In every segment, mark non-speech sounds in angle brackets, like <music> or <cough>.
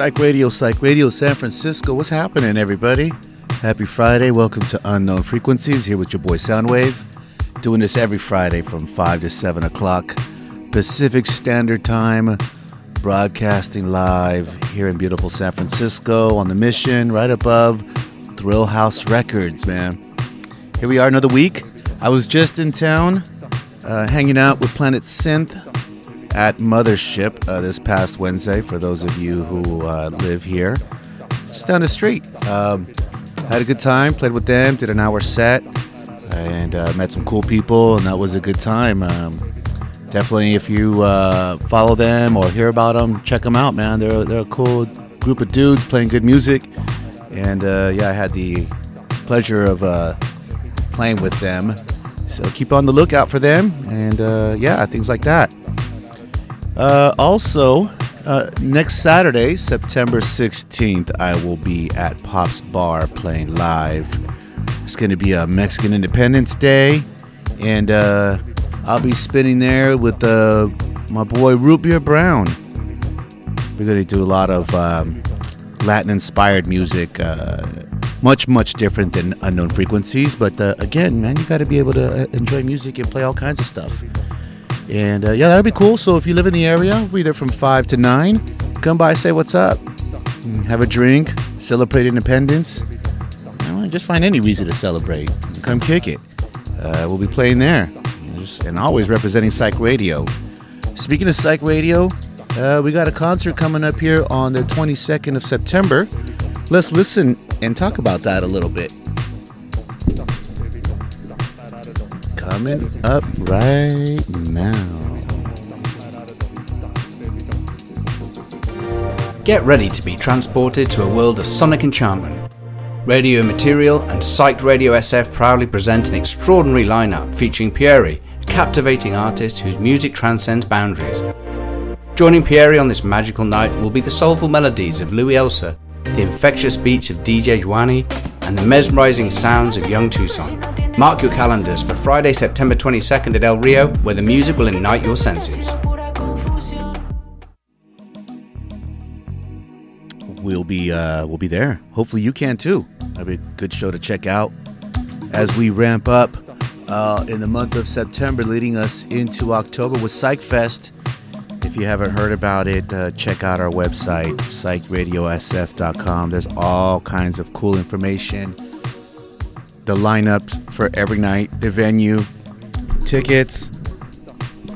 Psych Radio, Psych Radio, San Francisco. What's happening, everybody? Happy Friday. Welcome to Unknown Frequencies here with your boy Soundwave. Doing this every Friday from 5 to 7 o'clock Pacific Standard Time. Broadcasting live here in beautiful San Francisco on the mission, right above Thrillhouse Records, man. Here we are another week. I was just in town uh, hanging out with Planet Synth at Mothership uh, this past Wednesday for those of you who uh, live here. Just down the street. Um, had a good time, played with them, did an hour set, and uh, met some cool people, and that was a good time. Um, definitely, if you uh, follow them or hear about them, check them out, man. They're, they're a cool group of dudes playing good music. And uh, yeah, I had the pleasure of playing with them. So keep on the lookout for them, and uh, yeah, things like that. Uh, also, uh, next Saturday, September 16th, I will be at Pop's Bar playing live. It's going to be a Mexican Independence Day, and uh, I'll be spinning there with uh, my boy Root Brown. We're going to do a lot of um, Latin inspired music uh, much much different than unknown frequencies but uh, again man you got to be able to enjoy music and play all kinds of stuff and uh, yeah that'll be cool. So if you live in the area we're there from 5 to 9 come by say what's up. Have a drink celebrate independence. Just find any reason to celebrate. Come kick it. Uh, we'll be playing there. And always representing psych radio. Speaking of psych radio uh, we got a concert coming up here on the 22nd of september. Let's listen and talk about that a little bit. Coming up right now. Get ready to be transported to a world of sonic enchantment. Radio Material and Psyched Radio SF proudly present an extraordinary lineup featuring Pieri, a captivating artist whose music transcends boundaries. Joining Pieri on this magical night will be the soulful melodies of Louis Elsa the infectious beats of DJ Juani, and the mesmerizing sounds of Young Tucson. Mark your calendars for Friday, September 22nd at El Rio, where the music will ignite your senses. We'll be uh, we'll be there. Hopefully you can too. That'll be a good show to check out as we ramp up uh, in the month of September, leading us into October with Psych Fest if you haven't heard about it, uh, check out our website, psychradiosf.com. There's all kinds of cool information. The lineups for every night, the venue, tickets,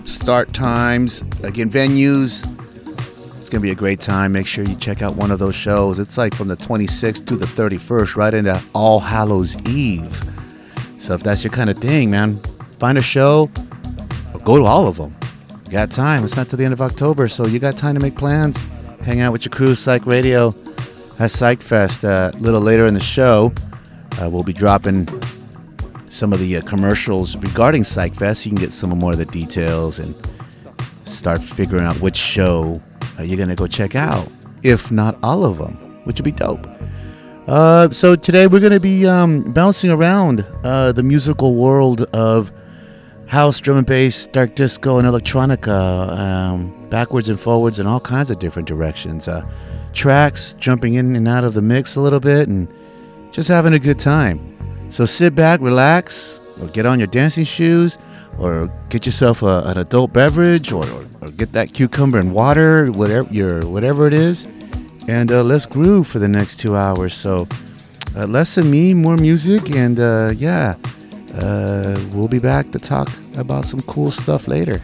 start times, again, venues. It's going to be a great time. Make sure you check out one of those shows. It's like from the 26th to the 31st, right into All Hallows Eve. So if that's your kind of thing, man, find a show or go to all of them got time. It's not till the end of October, so you got time to make plans. Hang out with your crew, Psych Radio at Psych Fest. Uh, a little later in the show, uh, we'll be dropping some of the uh, commercials regarding Psych Fest. You can get some more of the details and start figuring out which show uh, you're going to go check out, if not all of them, which would be dope. Uh, so today we're going to be um, bouncing around uh, the musical world of house, drum and bass, dark disco, and electronica, um, backwards and forwards in all kinds of different directions. Uh, tracks, jumping in and out of the mix a little bit, and just having a good time. So sit back, relax, or get on your dancing shoes, or get yourself a, an adult beverage, or, or, or, get that cucumber and water, whatever your whatever it is, and uh, let's groove for the next two hours. So uh, less of me, more music, and uh, yeah uh, we'll be back to talk about some cool stuff later.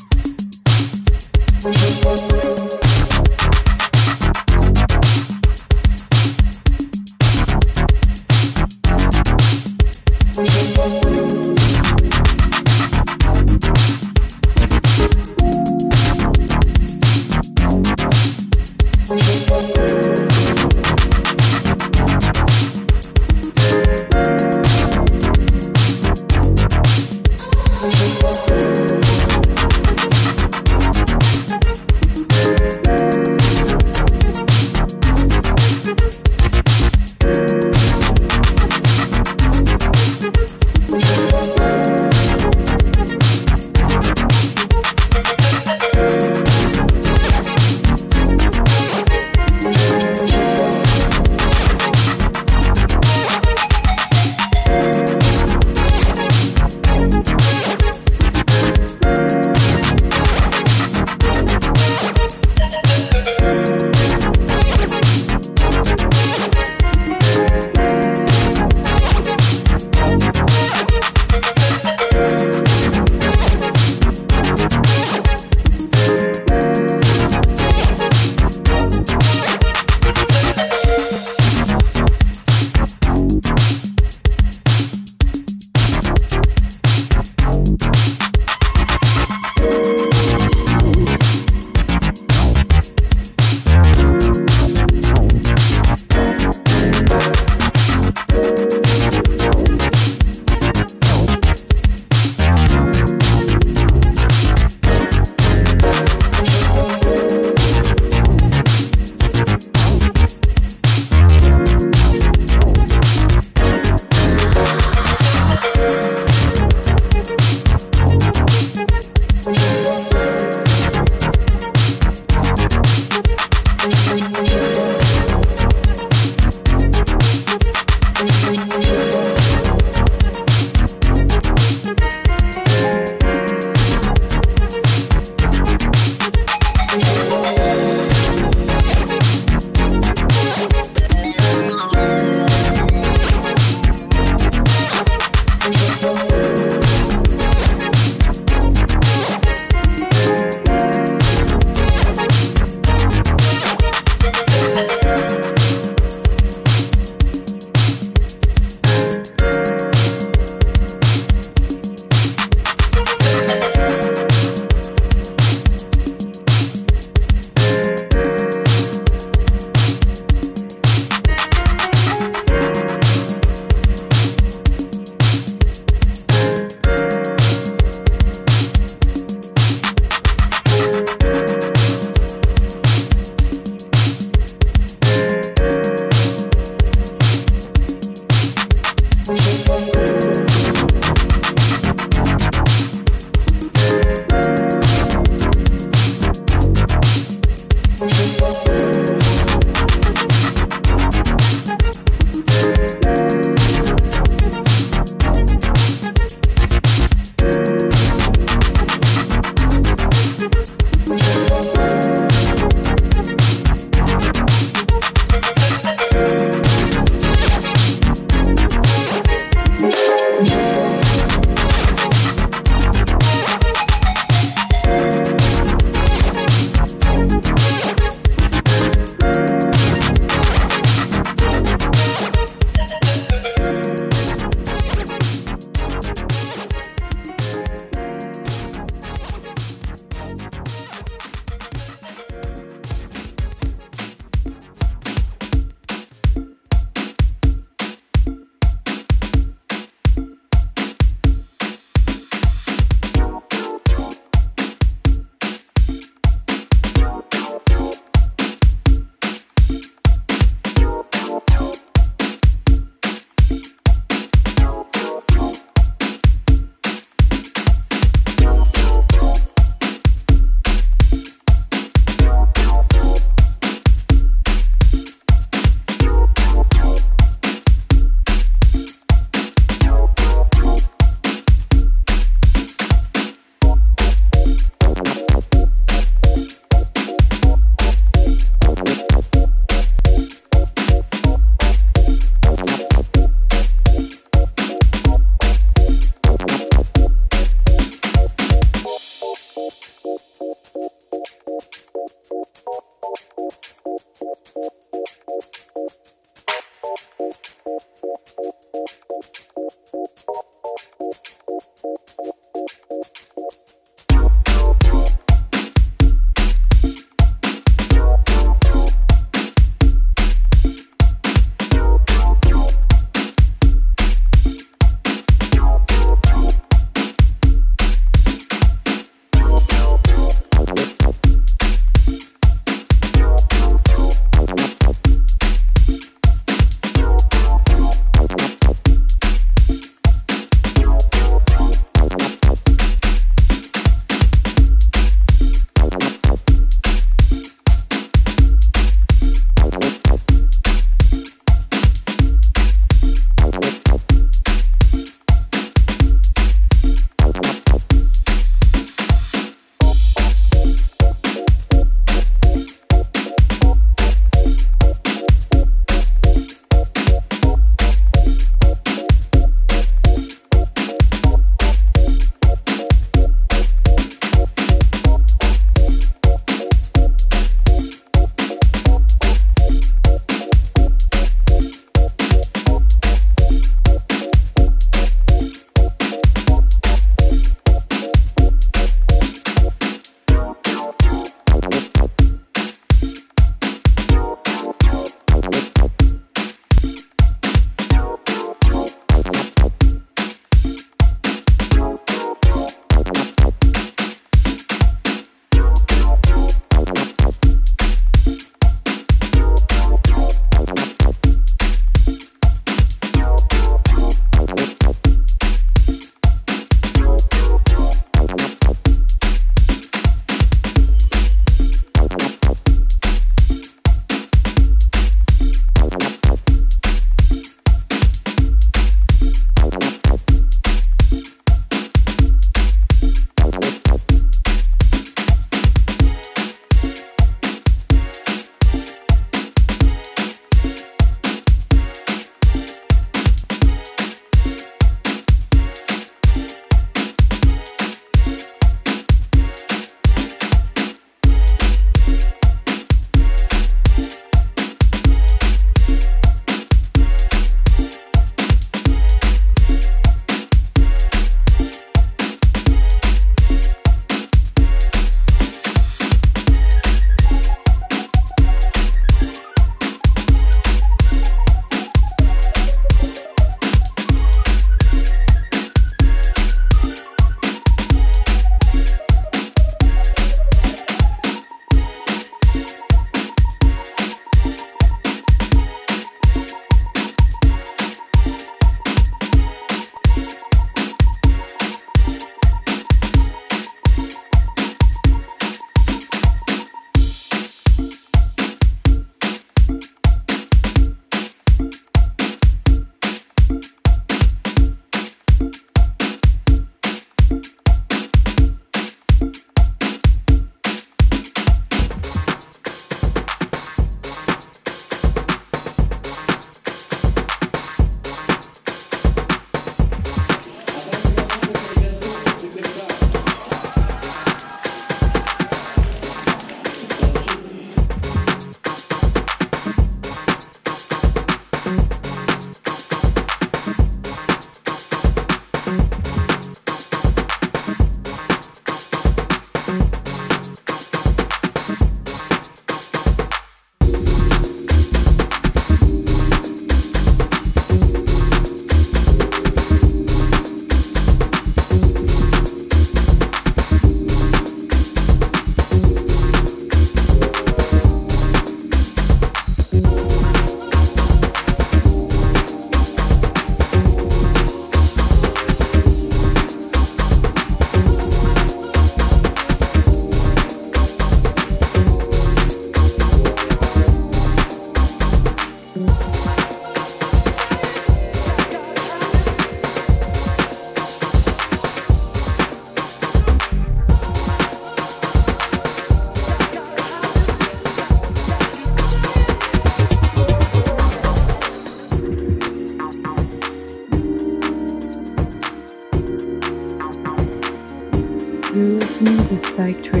Listening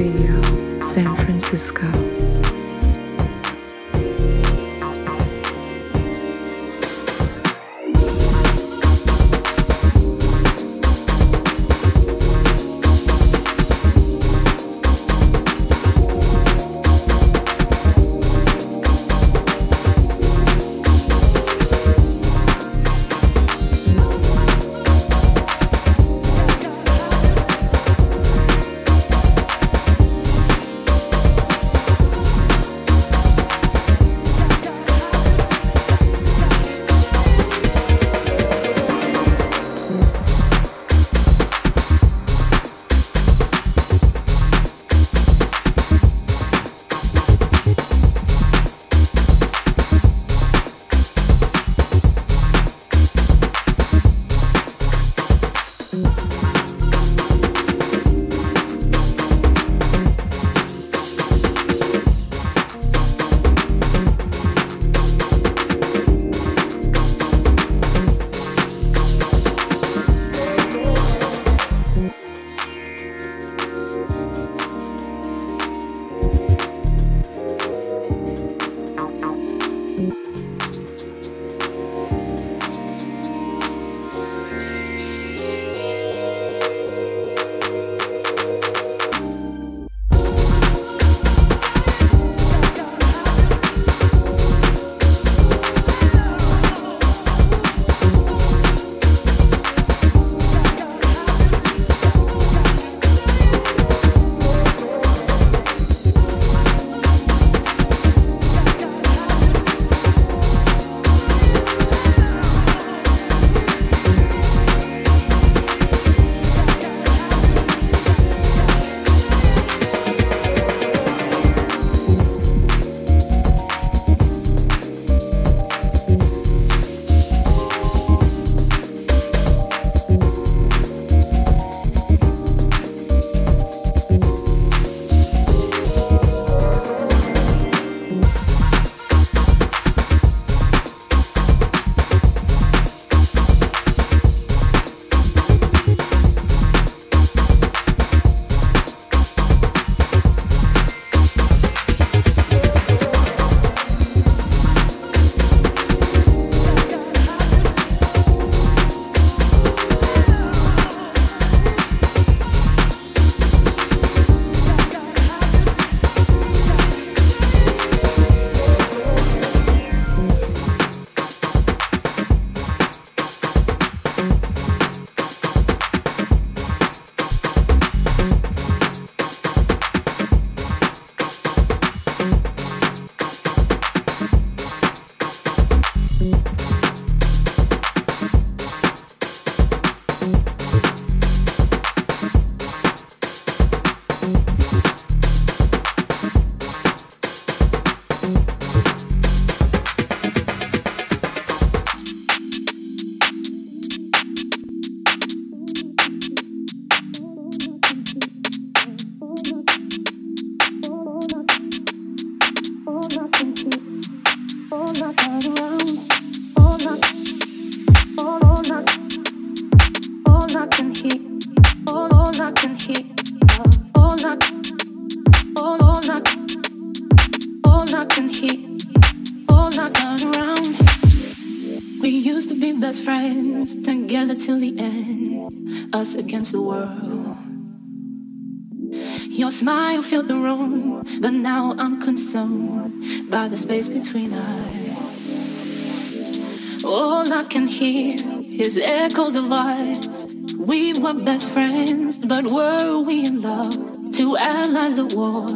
can hear is echoes of us. We were best friends, but were we in love? Two allies at war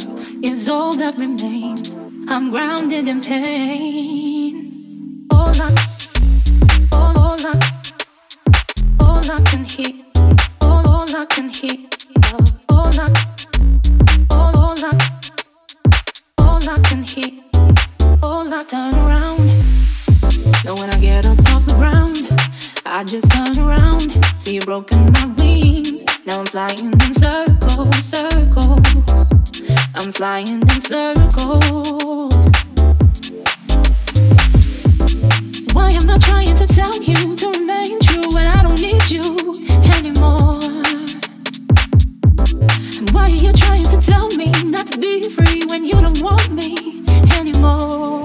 is all that remains. I'm grounded in pain. All I, all, all I, all I can hear, all, all I can hear, all I, all, all I all I can hear, all I turn around. Know when I get up off the ground, I just turn around, see you broken my wings. Now I'm flying in circles, circles. I'm flying in circles. Why am I trying to tell you to remain true when I don't need you anymore. Why are you trying to tell me not to be free when you don't want me anymore?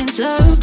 in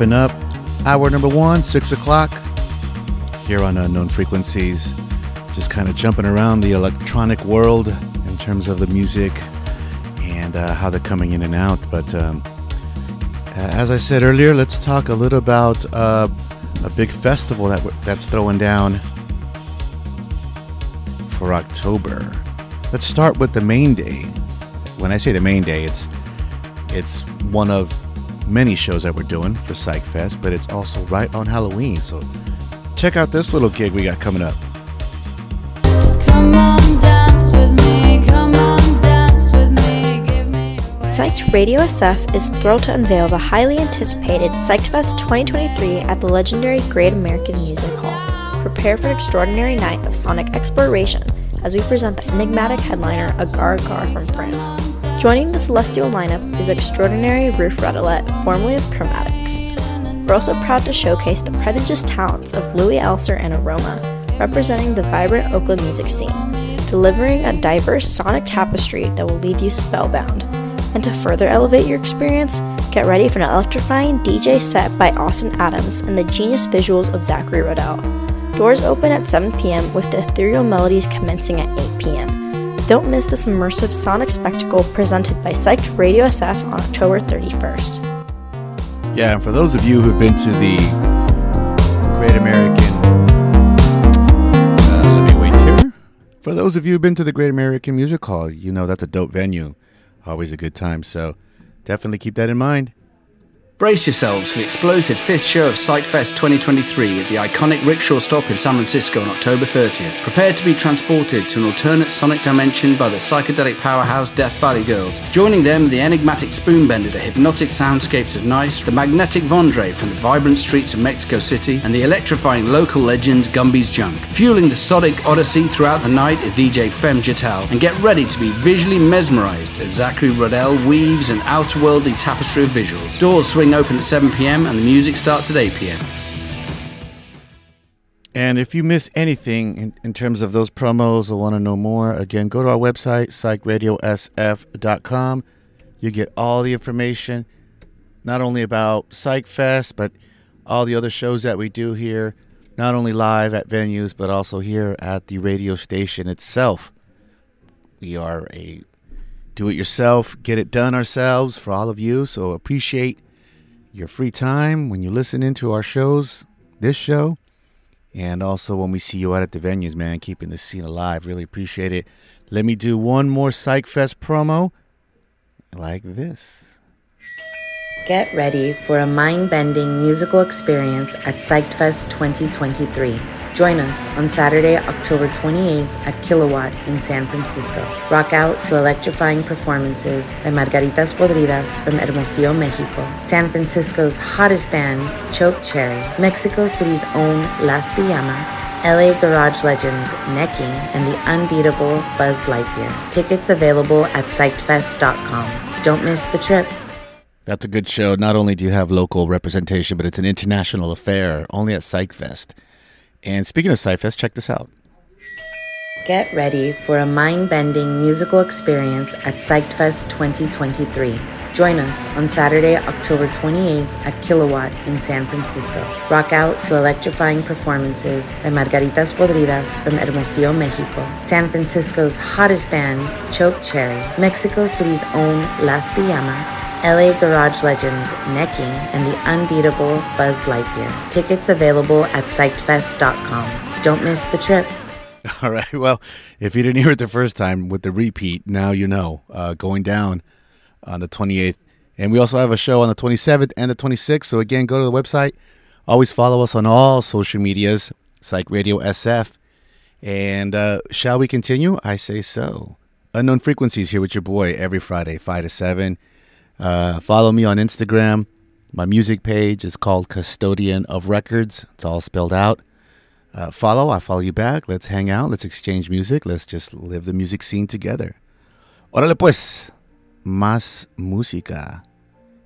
wrapping up hour number one, six o'clock, here on Unknown Frequencies. Just kind of jumping around the electronic world in terms of the music and uh, how they're coming in and out. But um, as I said earlier, let's talk a little about uh, a big festival that that's throwing down for October. Let's start with the main day. When I say the main day, it's it's one of many shows that we're doing for Psych Fest, but it's also right on Halloween. So check out this little gig we got coming up. Come on, dance with me. Come on, dance with me. Give me. Psyched Radio SF is thrilled to unveil the highly anticipated Psyched Fest 2023 at the legendary Great American Music Hall. Prepare for an extraordinary night of sonic exploration as we present the enigmatic headliner Agar Agar from France. Joining the celestial lineup is extraordinary Ruth Radelet, formerly of Chromatics. We're also proud to showcase the prodigious talents of Louis Elser and Aroma, representing the vibrant Oakland music scene, delivering a diverse sonic tapestry that will leave you spellbound. And to further elevate your experience, get ready for an electrifying DJ set by Austin Adams and the genius visuals of Zachary Rodell. Doors open at 7 p.m. with the ethereal melodies commencing at 8 p.m. Don't miss this immersive sonic spectacle presented by Psyched Radio SF on October 31st. Yeah, and for those of you who've been to the Great American, uh, let me wait here. For those of you who've been to the Great American Music Hall, you know that's a dope venue. Always a good time. So definitely keep that in mind. Brace yourselves for the explosive fifth show of PsychFest 2023 at the iconic rickshaw stop in San Francisco on October 30th. Prepare to be transported to an alternate sonic dimension by the psychedelic powerhouse Death Valley Girls. Joining them the enigmatic Spoonbender, the hypnotic soundscapes of Nice, the magnetic Vondre from the vibrant streets of Mexico City, and the electrifying local legends Gumby's Junk. Fueling the sonic odyssey throughout the night is DJ Fem Jatal, and get ready to be visually mesmerized as Zachary Rodell weaves an outerworldly tapestry of visuals. Doors swing open at 7 p.m. and the music starts at 8 p.m. And if you miss anything in, in terms of those promos or want to know more, again, go to our website, psychradiosf.com. You get all the information, not only about Psych Fest, but all the other shows that we do here, not only live at venues, but also here at the radio station itself. We are a do it yourself, get it done ourselves for all of you. So appreciate your free time when you listen into our shows, this show, and also when we see you out at the venues, man, keeping the scene alive. Really appreciate it. Let me do one more Psych Fest promo like this. Get ready for a mind bending musical experience at PsychedFest 2023. Join us on Saturday, October 28th at Kilowatt in San Francisco. Rock out to electrifying performances by Margaritas Podridas from Hermosillo, Mexico, San Francisco's hottest band, Choke Cherry, Mexico City's own Las Pijamas, LA Garage Legends, Necking, and the unbeatable Buzz Lightyear. Tickets available at psychedfest.com. Don't miss the trip. That's a good show. Not only do you have local representation, but it's an international affair only at PsychFest. And speaking of PsychFest, check this out. Get ready for a mind bending musical experience at PsychedFest 2023. Join us on Saturday, October 28th at Kilowatt in San Francisco. Rock out to electrifying performances by Margaritas Podridas from Hermosillo, Mexico, San Francisco's hottest band, Choke Cherry, Mexico City's own Las Pijamas, LA Garage Legends, Necking, and the unbeatable Buzz Lightyear. Tickets available at psychedfest.com. Don't miss the trip. <laughs> All right. Well, if you didn't hear it the first time with the repeat, now you know. Uh, going down on the 28th. And we also have a show on the 27th and the 26th. So again, go to the website. Always follow us on all social medias, Psych Radio SF. And uh, shall we continue? I say so. Unknown Frequencies here with your boy every Friday, 5 to 7. Uh, follow me on Instagram. My music page is called Custodian of Records. It's all spelled out. Uh, follow, I follow you back. Let's hang out. Let's exchange music. Let's just live the music scene together. Órale pues, más música.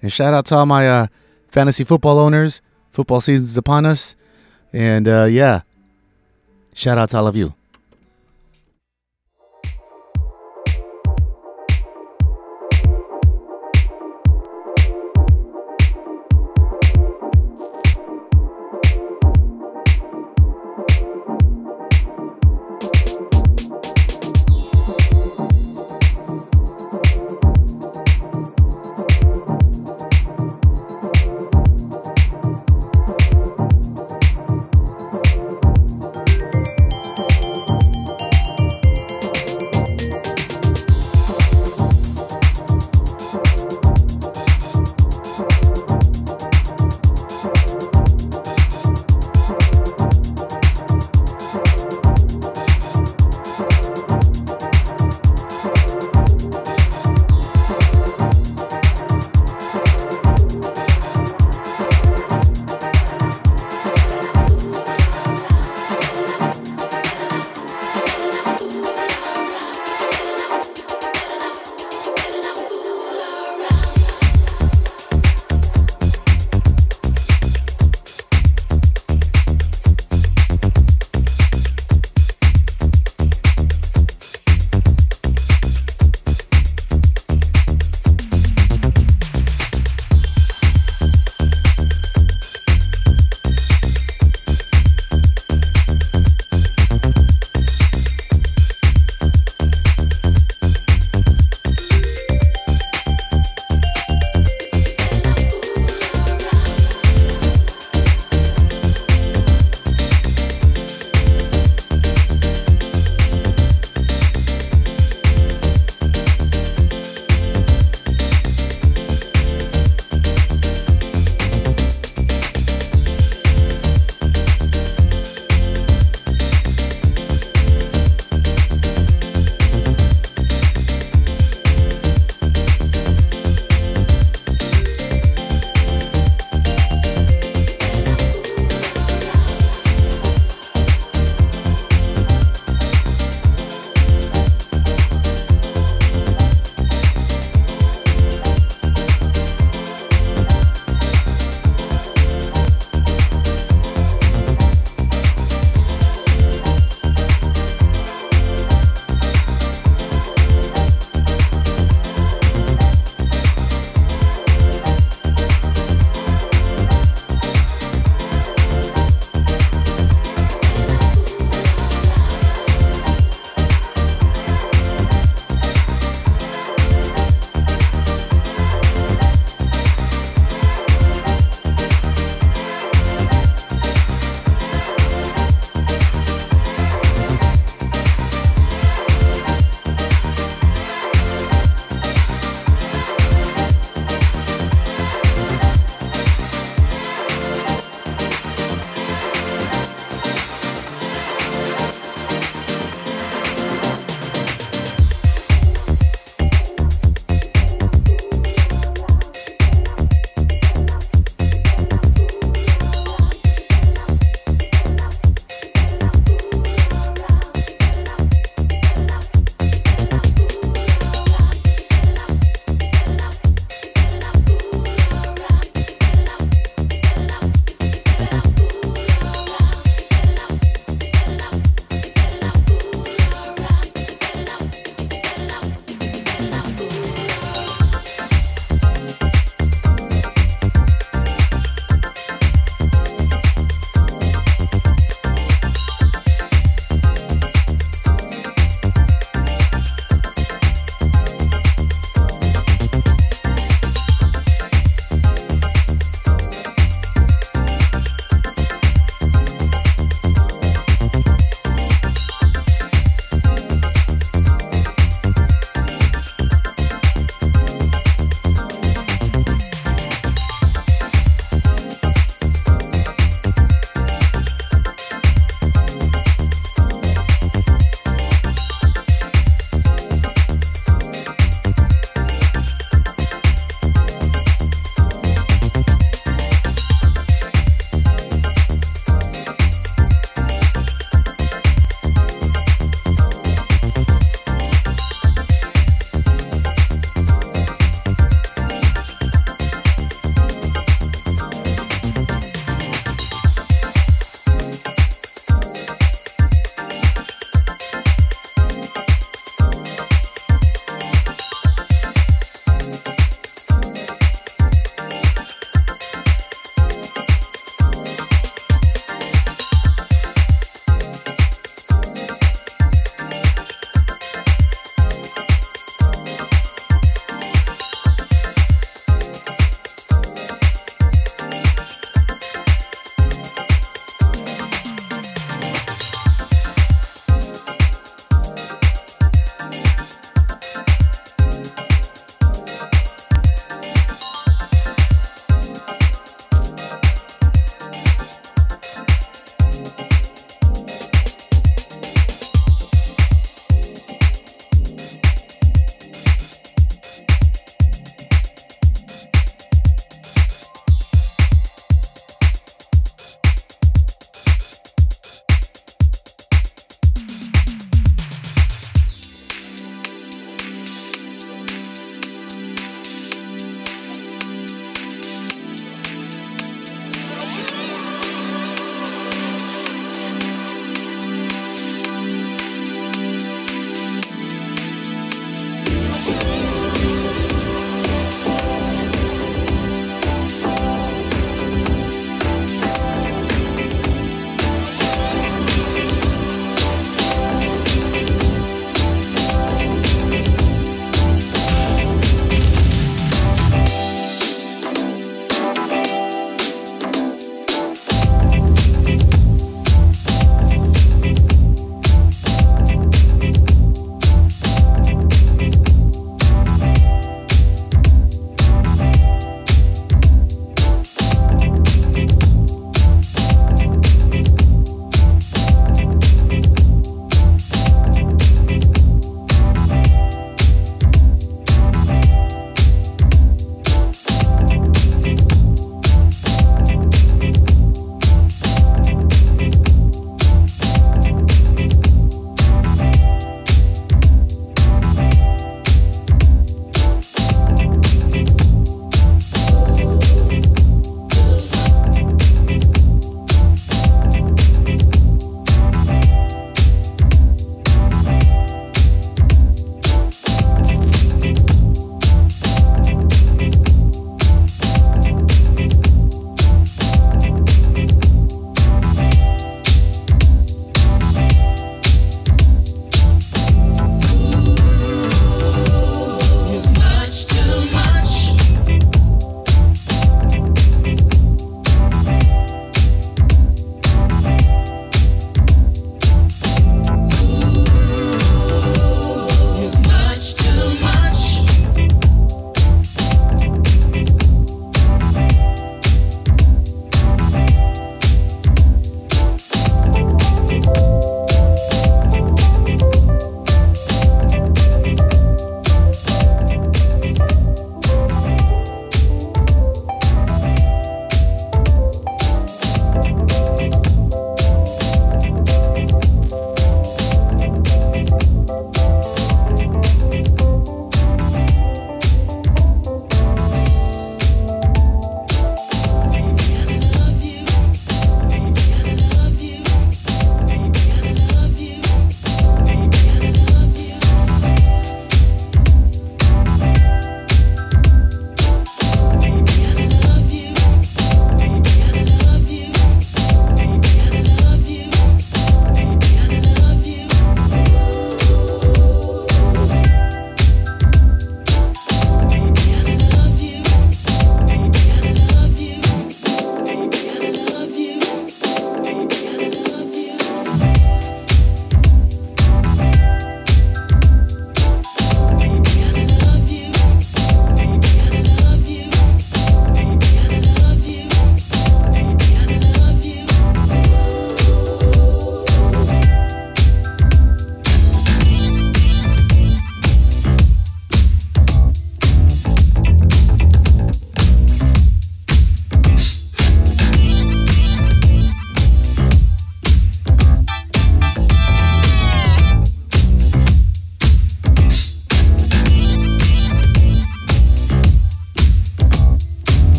And shout out to all my uh, fantasy football owners. Football season's upon us. And uh, yeah, shout out to all of you.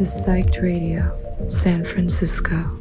To Psyched Radio, San Francisco.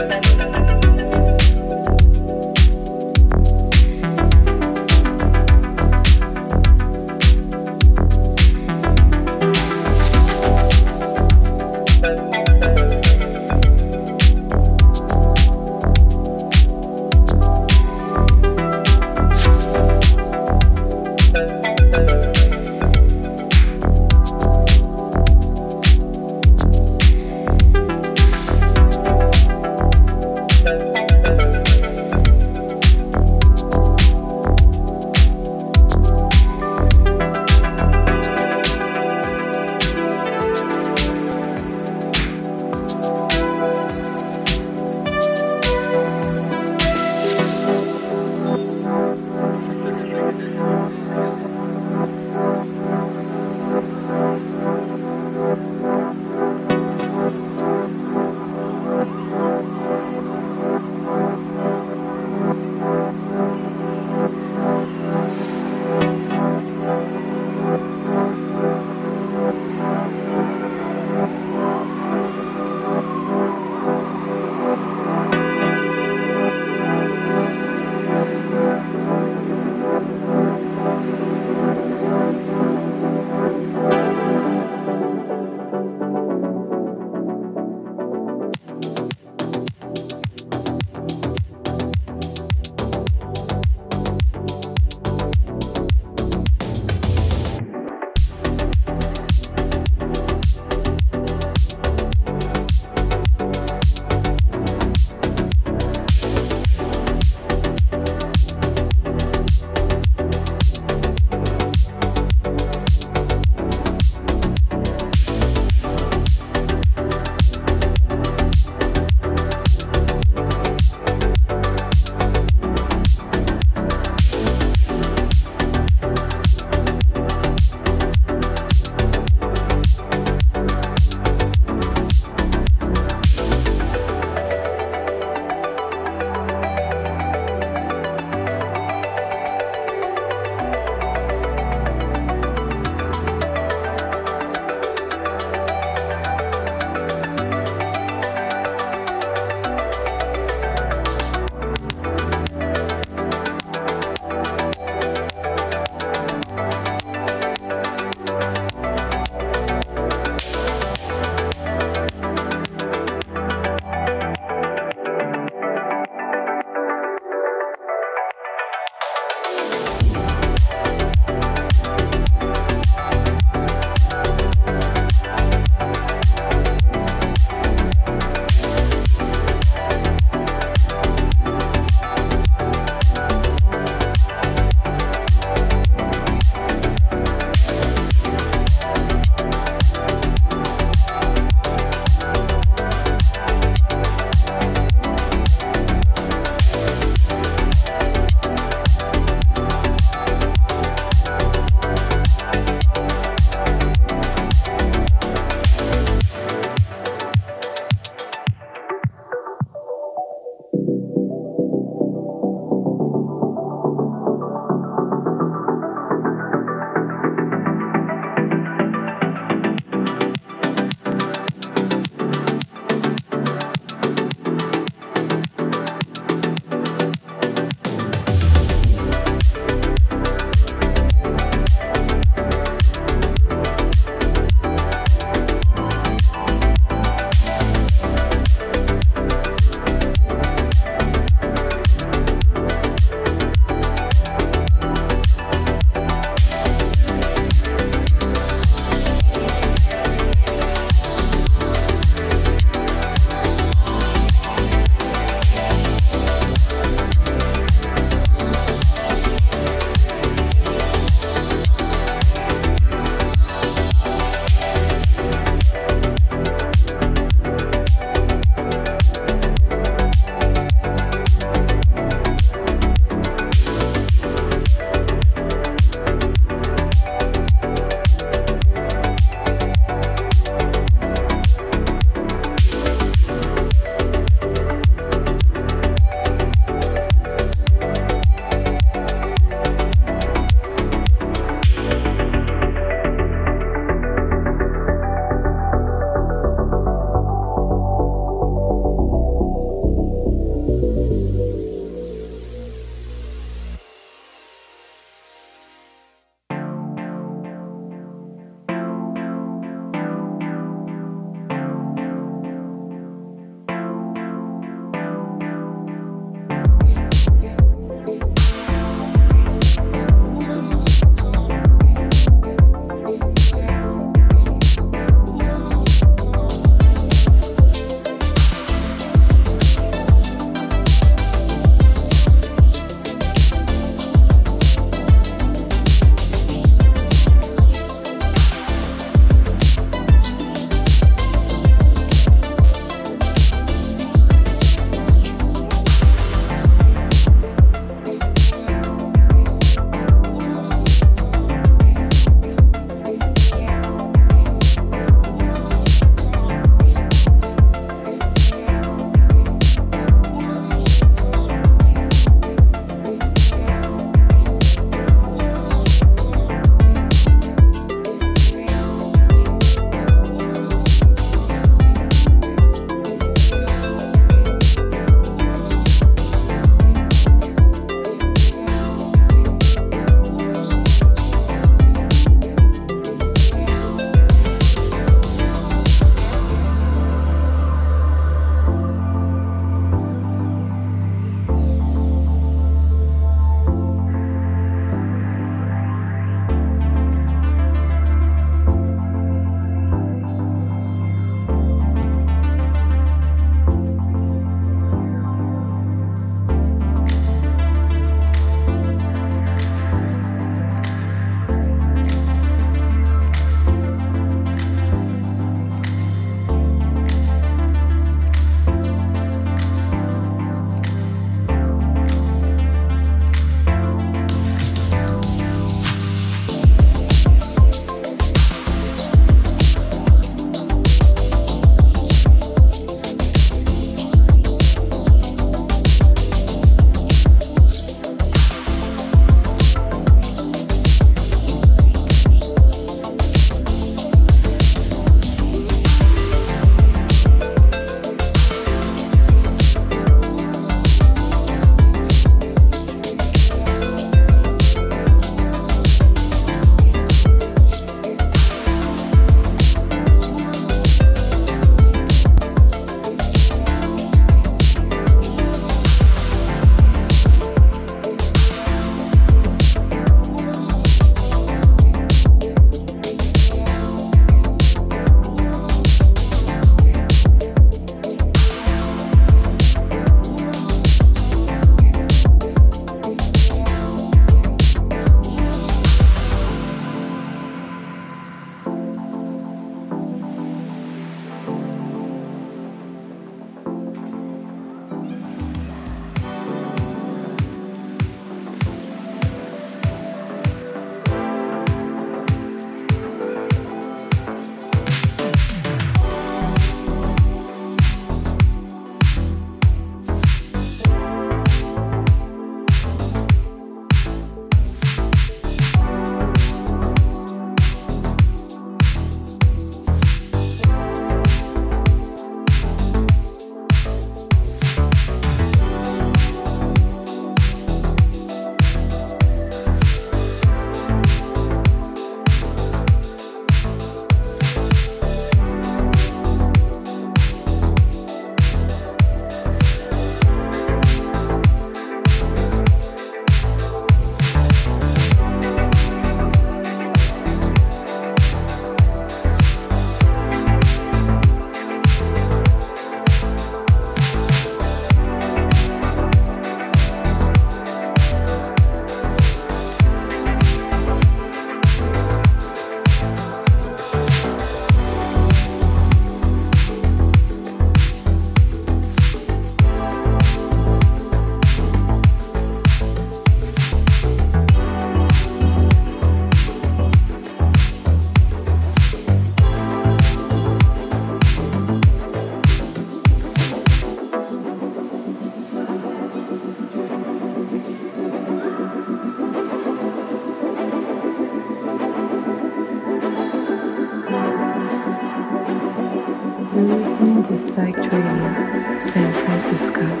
Francisco.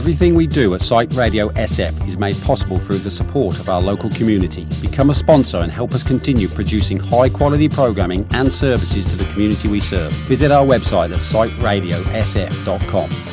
Everything we do at Psych Radio SF is made possible through the support of our local community. Become a sponsor and help us continue producing high quality programming and services to the community we serve. Visit our website at psychradiosf.com.